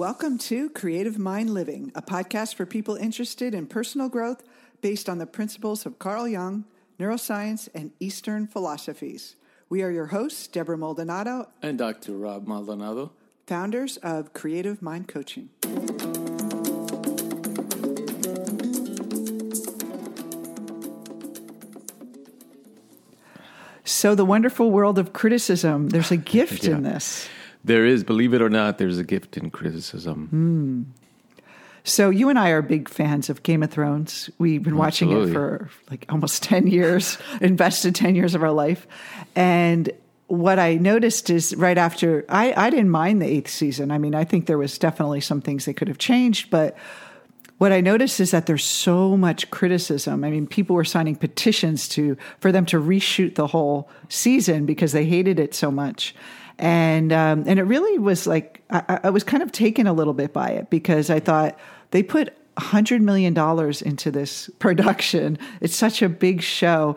Welcome to Creative Mind Living, a podcast for people interested in personal growth based on the principles of Carl Jung, neuroscience, and Eastern philosophies. We are your hosts, Deborah Maldonado, and Dr. Rob Maldonado, founders of Creative Mind Coaching. So, the wonderful world of criticism, there's a gift yeah. in this. There is, believe it or not, there's a gift in criticism. Mm. So you and I are big fans of Game of Thrones. We've been watching it for like almost 10 years, invested 10 years of our life. And what I noticed is right after I, I didn't mind the eighth season. I mean, I think there was definitely some things they could have changed, but what I noticed is that there's so much criticism. I mean, people were signing petitions to for them to reshoot the whole season because they hated it so much and um, and it really was like I, I was kind of taken a little bit by it because I thought they put hundred million dollars into this production. It's such a big show.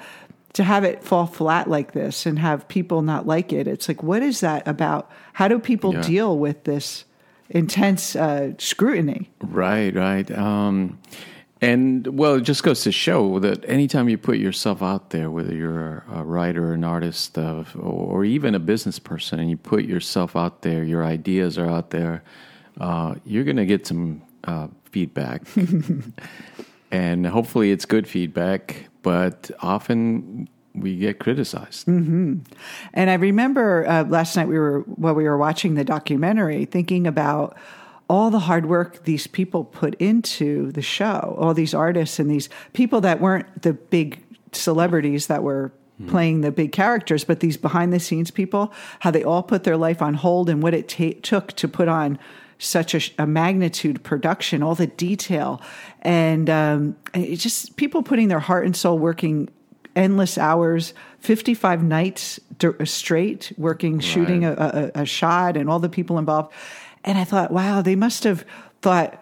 To have it fall flat like this and have people not like it, it's like, what is that about? How do people yeah. deal with this intense uh, scrutiny? Right, right. Um, and well, it just goes to show that anytime you put yourself out there, whether you're a writer, an artist, uh, or even a business person, and you put yourself out there, your ideas are out there, uh, you're going to get some uh, feedback. and hopefully it's good feedback, but often we get criticized. Mm-hmm. And I remember uh, last night we were while we were watching the documentary, thinking about all the hard work these people put into the show, all these artists and these people that weren't the big celebrities that were mm. playing the big characters, but these behind the scenes people, how they all put their life on hold and what it ta- took to put on such a, a, magnitude production, all the detail, and um, just people putting their heart and soul working endless hours, 55 nights straight, working, right. shooting a, a, a shot, and all the people involved. And I thought, wow, they must have thought,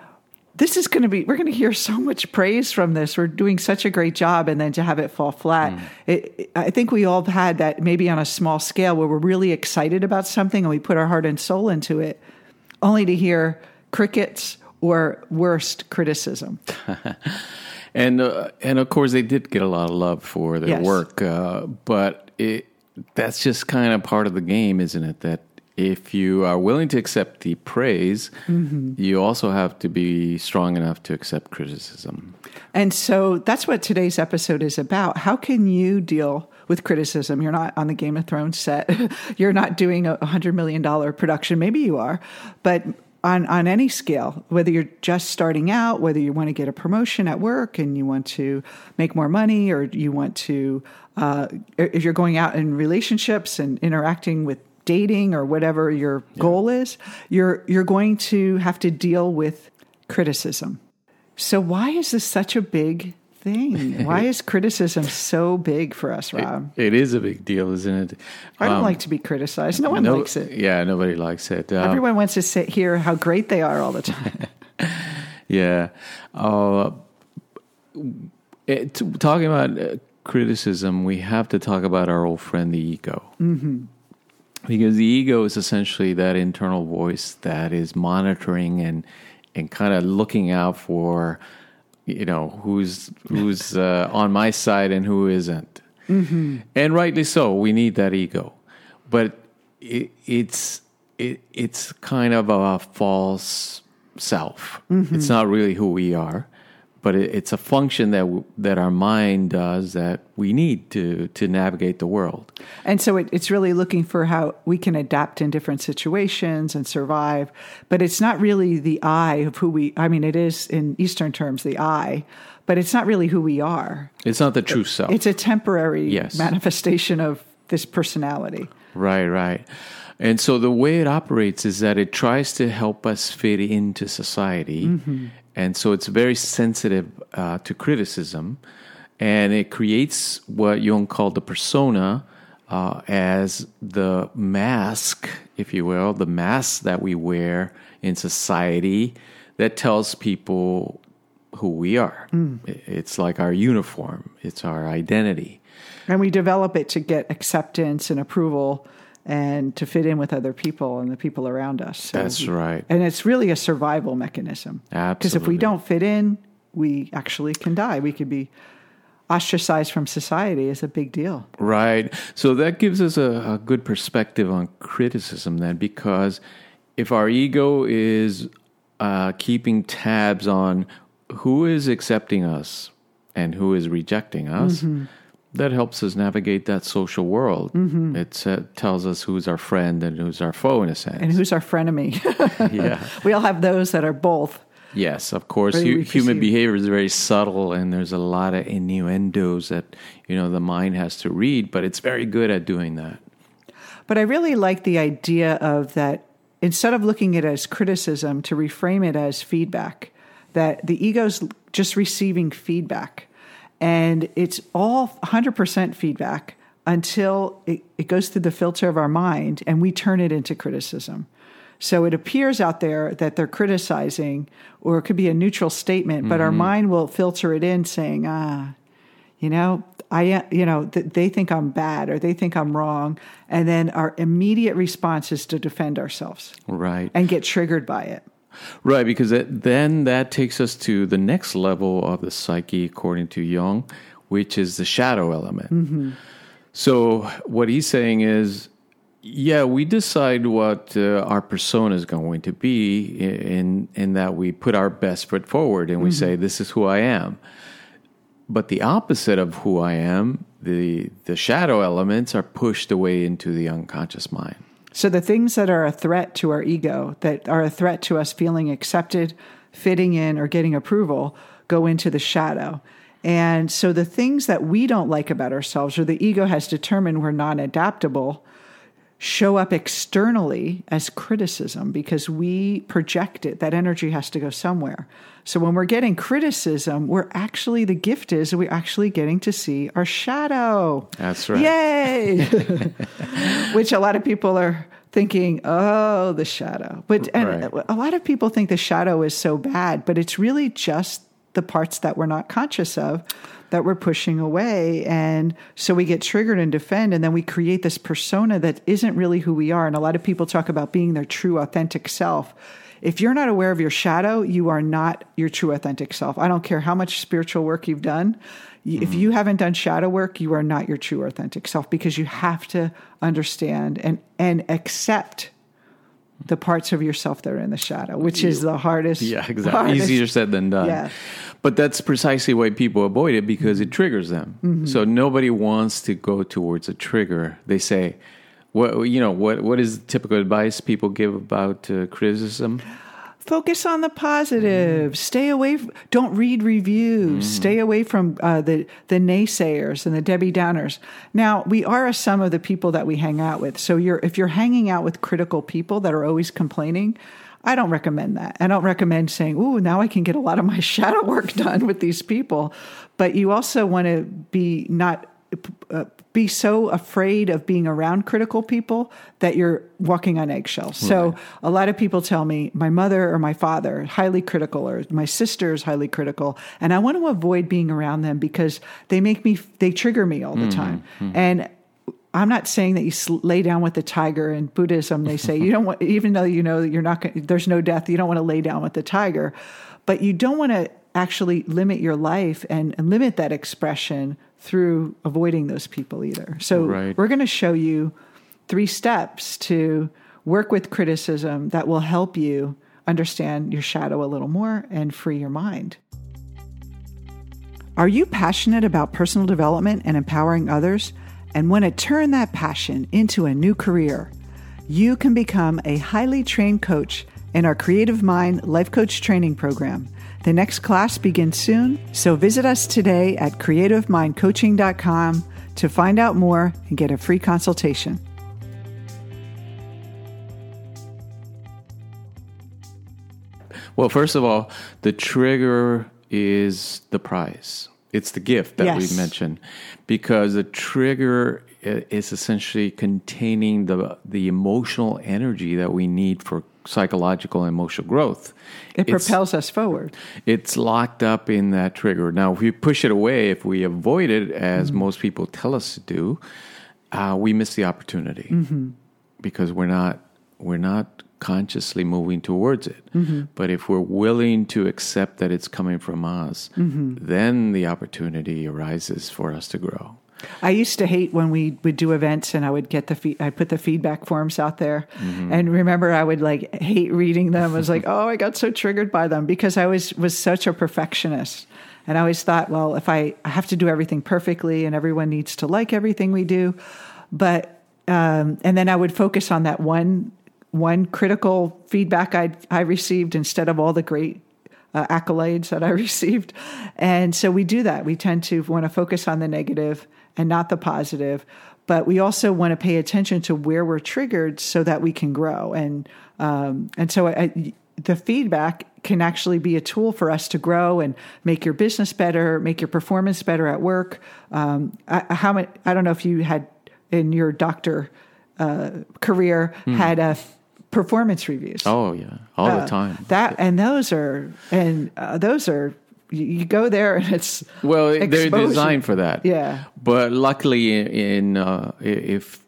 this is going to be, we're going to hear so much praise from this. We're doing such a great job. And then to have it fall flat. Mm. It, it, I think we all had that maybe on a small scale where we're really excited about something and we put our heart and soul into it, only to hear crickets or worst criticism. and uh, and of course they did get a lot of love for their yes. work, uh, but it, that's just kind of part of the game, isn't it? That if you are willing to accept the praise, mm-hmm. you also have to be strong enough to accept criticism. And so that's what today's episode is about. How can you deal with criticism? You're not on the Game of Thrones set, you're not doing a $100 million production. Maybe you are, but on, on any scale, whether you're just starting out, whether you want to get a promotion at work and you want to make more money, or you want to, uh, if you're going out in relationships and interacting with dating or whatever your yeah. goal is, you're you're going to have to deal with criticism. So why is this such a big thing? Why is criticism so big for us, Rob? it, it is a big deal, isn't it? I don't um, like to be criticized. No one no, likes it. Yeah, nobody likes it. Um, Everyone wants to sit, hear how great they are all the time. yeah. Uh, it, talking about uh, criticism, we have to talk about our old friend, the ego. Mm-hmm because the ego is essentially that internal voice that is monitoring and and kind of looking out for you know who's who's uh, on my side and who isn't mm-hmm. and rightly so we need that ego but it, it's it, it's kind of a false self mm-hmm. it's not really who we are but it, it's a function that w- that our mind does that we need to to navigate the world. And so it, it's really looking for how we can adapt in different situations and survive. But it's not really the I of who we. I mean, it is in Eastern terms the I, but it's not really who we are. It's not the true self. It's a temporary yes. manifestation of this personality. Right. Right. And so the way it operates is that it tries to help us fit into society. Mm-hmm and so it's very sensitive uh, to criticism, and it creates what Jung called the persona uh, as the mask, if you will, the mask that we wear in society that tells people who we are. Mm. It's like our uniform, it's our identity. And we develop it to get acceptance and approval and to fit in with other people and the people around us. So That's right. And it's really a survival mechanism. Absolutely. Because if we don't fit in, we actually can die. We could be ostracized from society is a big deal. Right. So that gives us a, a good perspective on criticism then, because if our ego is uh, keeping tabs on who is accepting us and who is rejecting us, that helps us navigate that social world. It uh, tells us who's our friend and who's our foe, in a sense. And who's our frenemy? yeah. we all have those that are both. Yes, of course. Hu- human behavior is very subtle, and there's a lot of innuendos that you know the mind has to read. But it's very good at doing that. But I really like the idea of that instead of looking at it as criticism, to reframe it as feedback, that the ego's just receiving feedback. And it's all 100% feedback until it, it goes through the filter of our mind and we turn it into criticism. So it appears out there that they're criticizing, or it could be a neutral statement, but our mind will filter it in saying, ah, you know i you know th- they think i'm bad or they think i'm wrong and then our immediate response is to defend ourselves Right. and get triggered by it Right, because it, then that takes us to the next level of the psyche, according to Jung, which is the shadow element. So, what he's saying is, yeah, we decide what uh, our persona is going to be in in that we put our best foot forward and we say, "This is who I am." But the opposite of who I am, the the shadow elements, are pushed away into the unconscious mind. So the things that are a threat to our ego that are a threat to us feeling accepted fitting in or getting approval go into the shadow. And so the things that we don't like about ourselves or the ego has determined we're non-adaptable show up externally as criticism because we project it. That energy has to go somewhere. So when we're getting criticism, we're actually, the gift is we're actually getting to see our shadow. That's right. Yay! Which a lot of people are thinking, oh, the shadow. But and Right. a lot of people think the shadow is so bad, but it's really just the parts that we're not conscious of that we're pushing away. And so we get triggered and defend, and then we create this persona that isn't really who we are. And a lot of people talk about being their true, authentic self. If you're not aware of your shadow, you are not your true, authentic self. I don't care how much spiritual work you've done. Y- If you haven't done shadow work, you are not your true, authentic self because you have to understand and, and accept the parts of yourself that are in the shadow, which is the hardest. Yeah, exactly. hardest- Easier said than done. Yeah. But that's precisely why people avoid it because it triggers them. Mm-hmm. So nobody wants to go towards a trigger. They say, "What you know? What what is typical advice people give about uh, criticism?" Focus on the positive. Stay away. f- Don't read reviews. Stay away from uh, the the naysayers and the Debbie Downers. Now, we are a sum of the people that we hang out with. So, you're if you're hanging out with critical people that are always complaining, I don't recommend that. I don't recommend saying, "Ooh, now I can get a lot of my shadow work done with these people." But you also want to be not Uh, be so afraid of being around critical people that you're walking on eggshells. So a lot of people tell me my mother or my father highly critical or my sister is highly critical and I want to avoid being around them because they make me they trigger me all the mm-hmm. time. Mm-hmm. And I'm not saying that you lay down with the tiger. In Buddhism, they say you don't want, even though you know that you're not, there's no death, you don't want to lay down with the tiger, but you don't want to actually limit your life and, and limit that expression through avoiding those people either. So Right. we're going to show you three steps to work with criticism that will help you understand your shadow a little more and free your mind. Are you passionate about personal development and empowering others and want to turn that passion into a new career? You can become a highly trained coach in our Creative Mind Life Coach Training Program. The next class begins soon, so visit us today at creativemindcoaching.com to find out more and get a free consultation. Well, first of all, the trigger is the prize. It's the gift that Yes. we mentioned because the trigger is essentially containing the the emotional energy that we need for psychological and emotional growth. It It's- propels us forward. it's locked up in that trigger. Now, if we push it away, if we avoid it, as mm-hmm. most people tell us to do, uh, we miss the opportunity. Mm-hmm. because we're not we're not consciously moving towards it. Mm-hmm. But if we're willing to accept that it's coming from us, then the opportunity arises for us to grow. I used to hate when we would do events and I would get the fe- I put the feedback forms out there, Mm-hmm. and remember I would like hate reading them. I was like, oh, I got so triggered by them because I was was such a perfectionist, and I always thought, well, if I, I have to do everything perfectly and everyone needs to like everything we do, but um, and then I would focus on that one one critical feedback I I received instead of all the great uh, accolades that I received. And so we do that. We tend to want to focus on the negative and not the positive, but we also want to pay attention to where we're triggered so that we can grow. And um, and so I, the feedback can actually be a tool for us to grow and make your business better, make your performance better at work. Um, I, how many? I don't know if you had in your doctor uh, career had a performance reviews. Oh yeah, all Uh, the time. That and those are and uh, those are you, go there and it's Well, they're designed for that. Yeah. But luckily, in, uh, if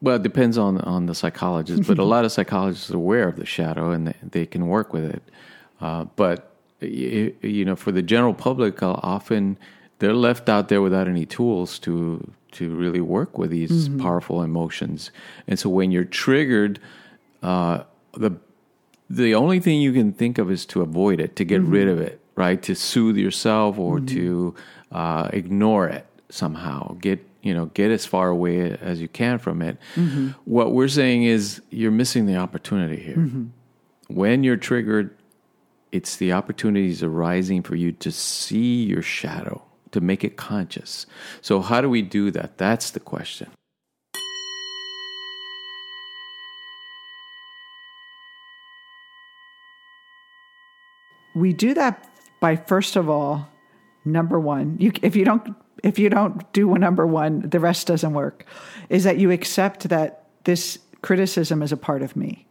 well, it depends on on the psychologist. But a lot of psychologists are aware of the shadow and they, they can work with it. Uh, but you know, for the general public, uh, often they're left out there without any tools to to really work with these powerful emotions. And so when you're triggered, uh, the the only thing you can think of is to avoid it, to get rid of it, right? To soothe yourself or mm-hmm. to uh, ignore it somehow. Get you know get as far away as you can from it. Mm-hmm. What we're saying is you're missing the opportunity here. Mm-hmm. When you're triggered, it's the opportunities arising for you to see your shadow, to make it conscious. So how do we do that? That's the question. we do that by first of all number one you if you don't if you don't do number one the rest doesn't work is that you accept that this criticism is a part of me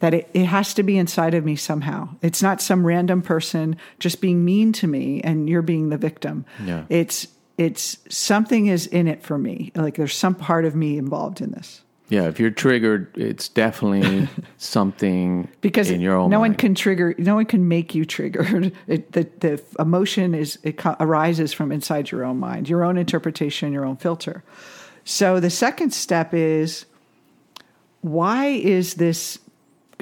that it, it has to be inside of me somehow. It's not some random person just being mean to me and you're being the victim. Yeah. it's it's something is in it for me like there's some part of me involved in this Yeah, if you're triggered, it's definitely something because in your own no one can trigger no one can make you triggered. It, the, the emotion is it arises from inside your own mind your own interpretation your own filter. So the second step is why is this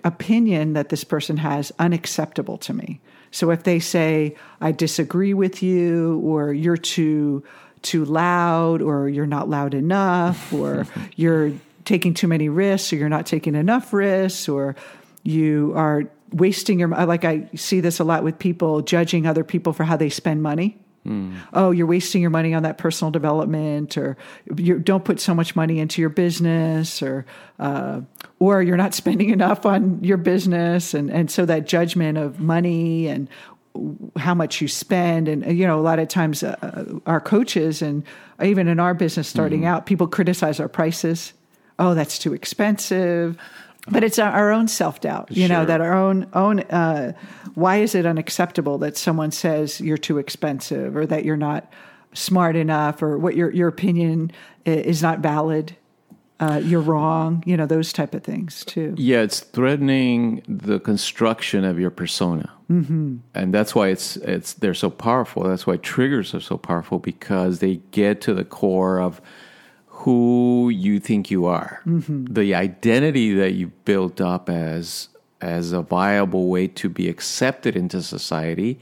opinion that this person has unacceptable to me? So if they say i disagree with you or you're too too loud or you're not loud enough or you're taking too many risks or you're not taking enough risks or you are wasting your like i see this a lot with people judging other people for how they spend money. Oh you're wasting your money on that personal development or you don't put so much money into your business or uh, or you're not spending enough on your business and and so that judgment of money and how much you spend and you know a lot of times uh, our coaches and even in our business starting out people criticize our prices oh that's too expensive. But it's our- own self-doubt you know that our own own uh, why is it unacceptable that someone says you're too expensive or that you're not smart enough or what your your opinion is not valid? Uh, you're wrong you know those type of things too. Yeah, it's threatening the construction of your persona, mm-hmm. and that's why it's it's they're so powerful. That's why triggers are so powerful because they get to the core of who you think you are, the identity that you built up as as a viable way to be accepted into society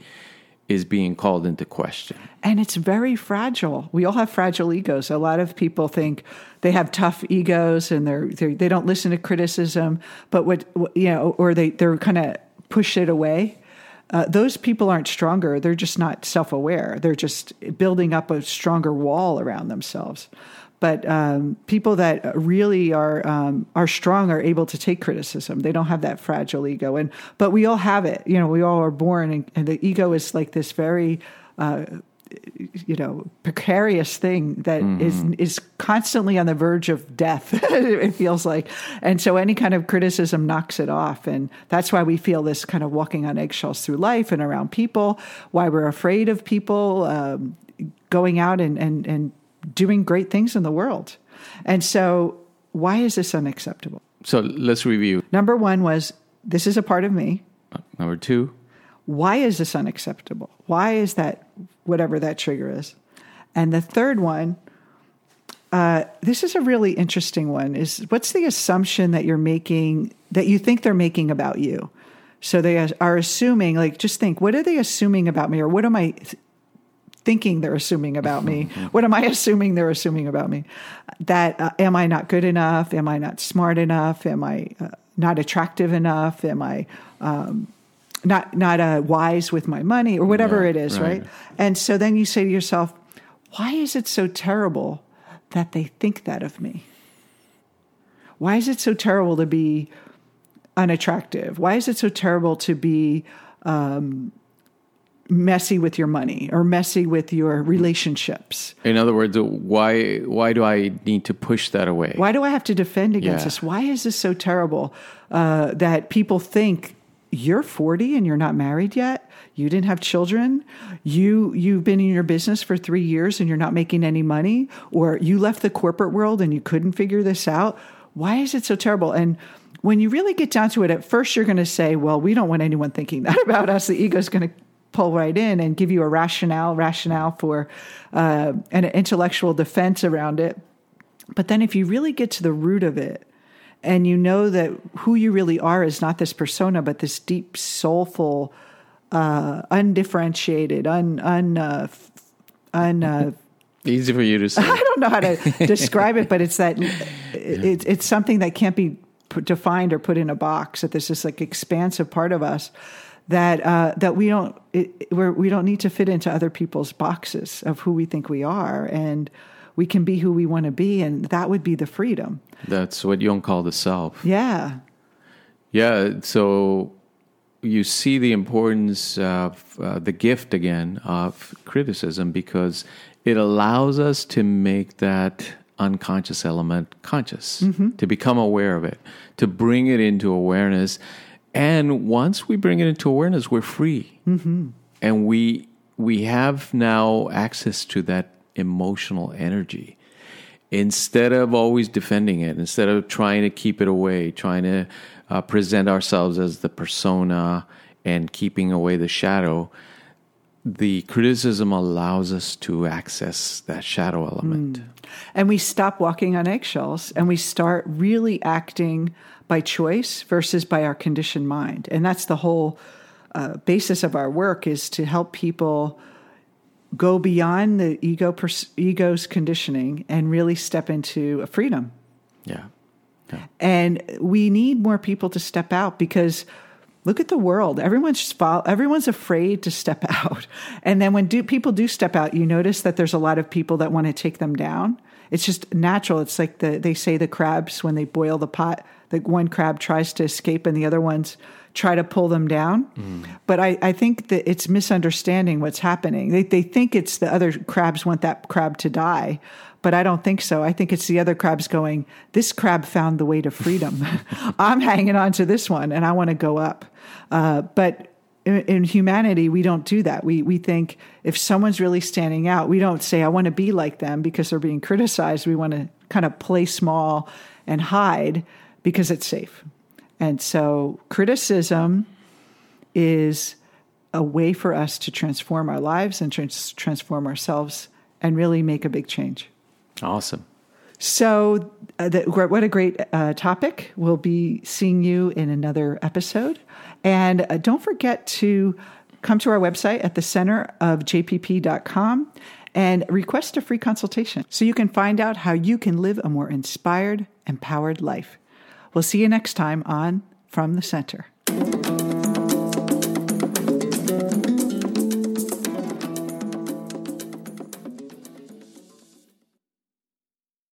is being called into question. and it's very fragile. We all have fragile egos. A lot of people think they have tough egos and they're, they're they don't listen to criticism, but what what- you know, or they they're kind of push it away. Uh, those people aren't stronger. They're just not self aware. They're just building up a stronger wall around themselves. But um, people that really are um, are strong are able to take criticism. They don't have that fragile ego, and but we all have it. You know, we all are born, and, and the ego is like this very uh, you know precarious thing that is is constantly on the verge of death it feels like and so any kind of criticism knocks it off and that's why we feel this kind of walking on eggshells through life and around people why we're afraid of people um, going out and, and and doing great things in the world and so why is this unacceptable? So let's review. Number one was, this is a part of me. Number two, Why is this unacceptable? Why is that, whatever that trigger is? And the third one, uh, this is a really interesting one, is what's the assumption that you're making, that you think they're making about you? So they are assuming, like, just think, what are they assuming about me? Or what am I thinking they're assuming about me? what am I assuming they're assuming about me? That, uh, am I not good enough? Am I not smart enough? Am I uh, not attractive enough? Am I, um, not not uh, wise with my money or whatever Yeah, it is, right. right. And so then you say to yourself, why is it so terrible that they think that of me? Why is it so terrible to be unattractive? Why is it so terrible to be um, messy with your money or messy with your relationships? in other words, why why do I need to push that away? Why do I have to defend against Yeah. this? Why is this so terrible uh, that people think you're 40 and you're not married yet? You didn't have children. You you've been in your business for three years and you're not making any money, or you left the corporate world and you couldn't figure this out. Why is it so terrible? And when you really get down to it, at first you're going to say, "Well, we don't want anyone thinking that about us." The ego's going to pull right in and give you a rationale rationale for uh, an intellectual defense around it. But then if you really get to the root of it and you know that who you really are is not this persona, but this deep, soulful, uh, undifferentiated, un, un, uh, un, uh, Easy for you to say. I don't know how to describe it, but it's that it, it's something that can't be defined or put in a box. That there's this like expansive part of us that uh, that we don't it, we're, we don't need to fit into other people's boxes of who we think we are, and we can be who we want to be, and that would be the freedom. That's what Jung called the self. Yeah, Yeah, so you see the importance of uh, the gift again of criticism because it allows us to make that unconscious element conscious, to become aware of it, to bring it into awareness. And once we bring it into awareness, we're free. Mm-hmm. And we, we have now access to that emotional energy instead of always defending it, instead of trying to keep it away, trying to uh, present ourselves as the persona and keeping away the shadow, the criticism allows us to access that shadow element. and we stop walking on eggshells, and we start really acting by choice versus by our conditioned mind, and that's the whole uh, basis of our work is to help people go beyond the ego pers- ego's conditioning and really step into a freedom. Yeah. yeah. And we need more people to step out because look at the world. Everyone's everyone's afraid to step out. And then when do, people do step out, you notice that there's a lot of people that want to take them down. It's just natural. It's like the they say the crabs when they boil the pot, the one crab tries to escape and the other ones try to pull them down. But I, I think that it's misunderstanding what's happening. They they think it's the other crabs want that crab to die. But I don't think so. I think it's the other crabs going, this crab found the way to freedom. I'm hanging on to this one and I want to go up. Uh, but in, in humanity, we don't do that. We, we think if someone's really standing out, we don't say, I want to be like them because they're being criticized. We want to kind of play small and hide because it's safe. And so criticism is a way for us to transform our lives and trans- transform ourselves and really make a big change. Awesome. So, uh, the, what a great uh, topic. We'll be seeing you in another episode. And uh, don't forget to come to our website at the center of jpp.com and request a free consultation so you can find out how you can live a more inspired, empowered life. We'll see you next time on From the Center.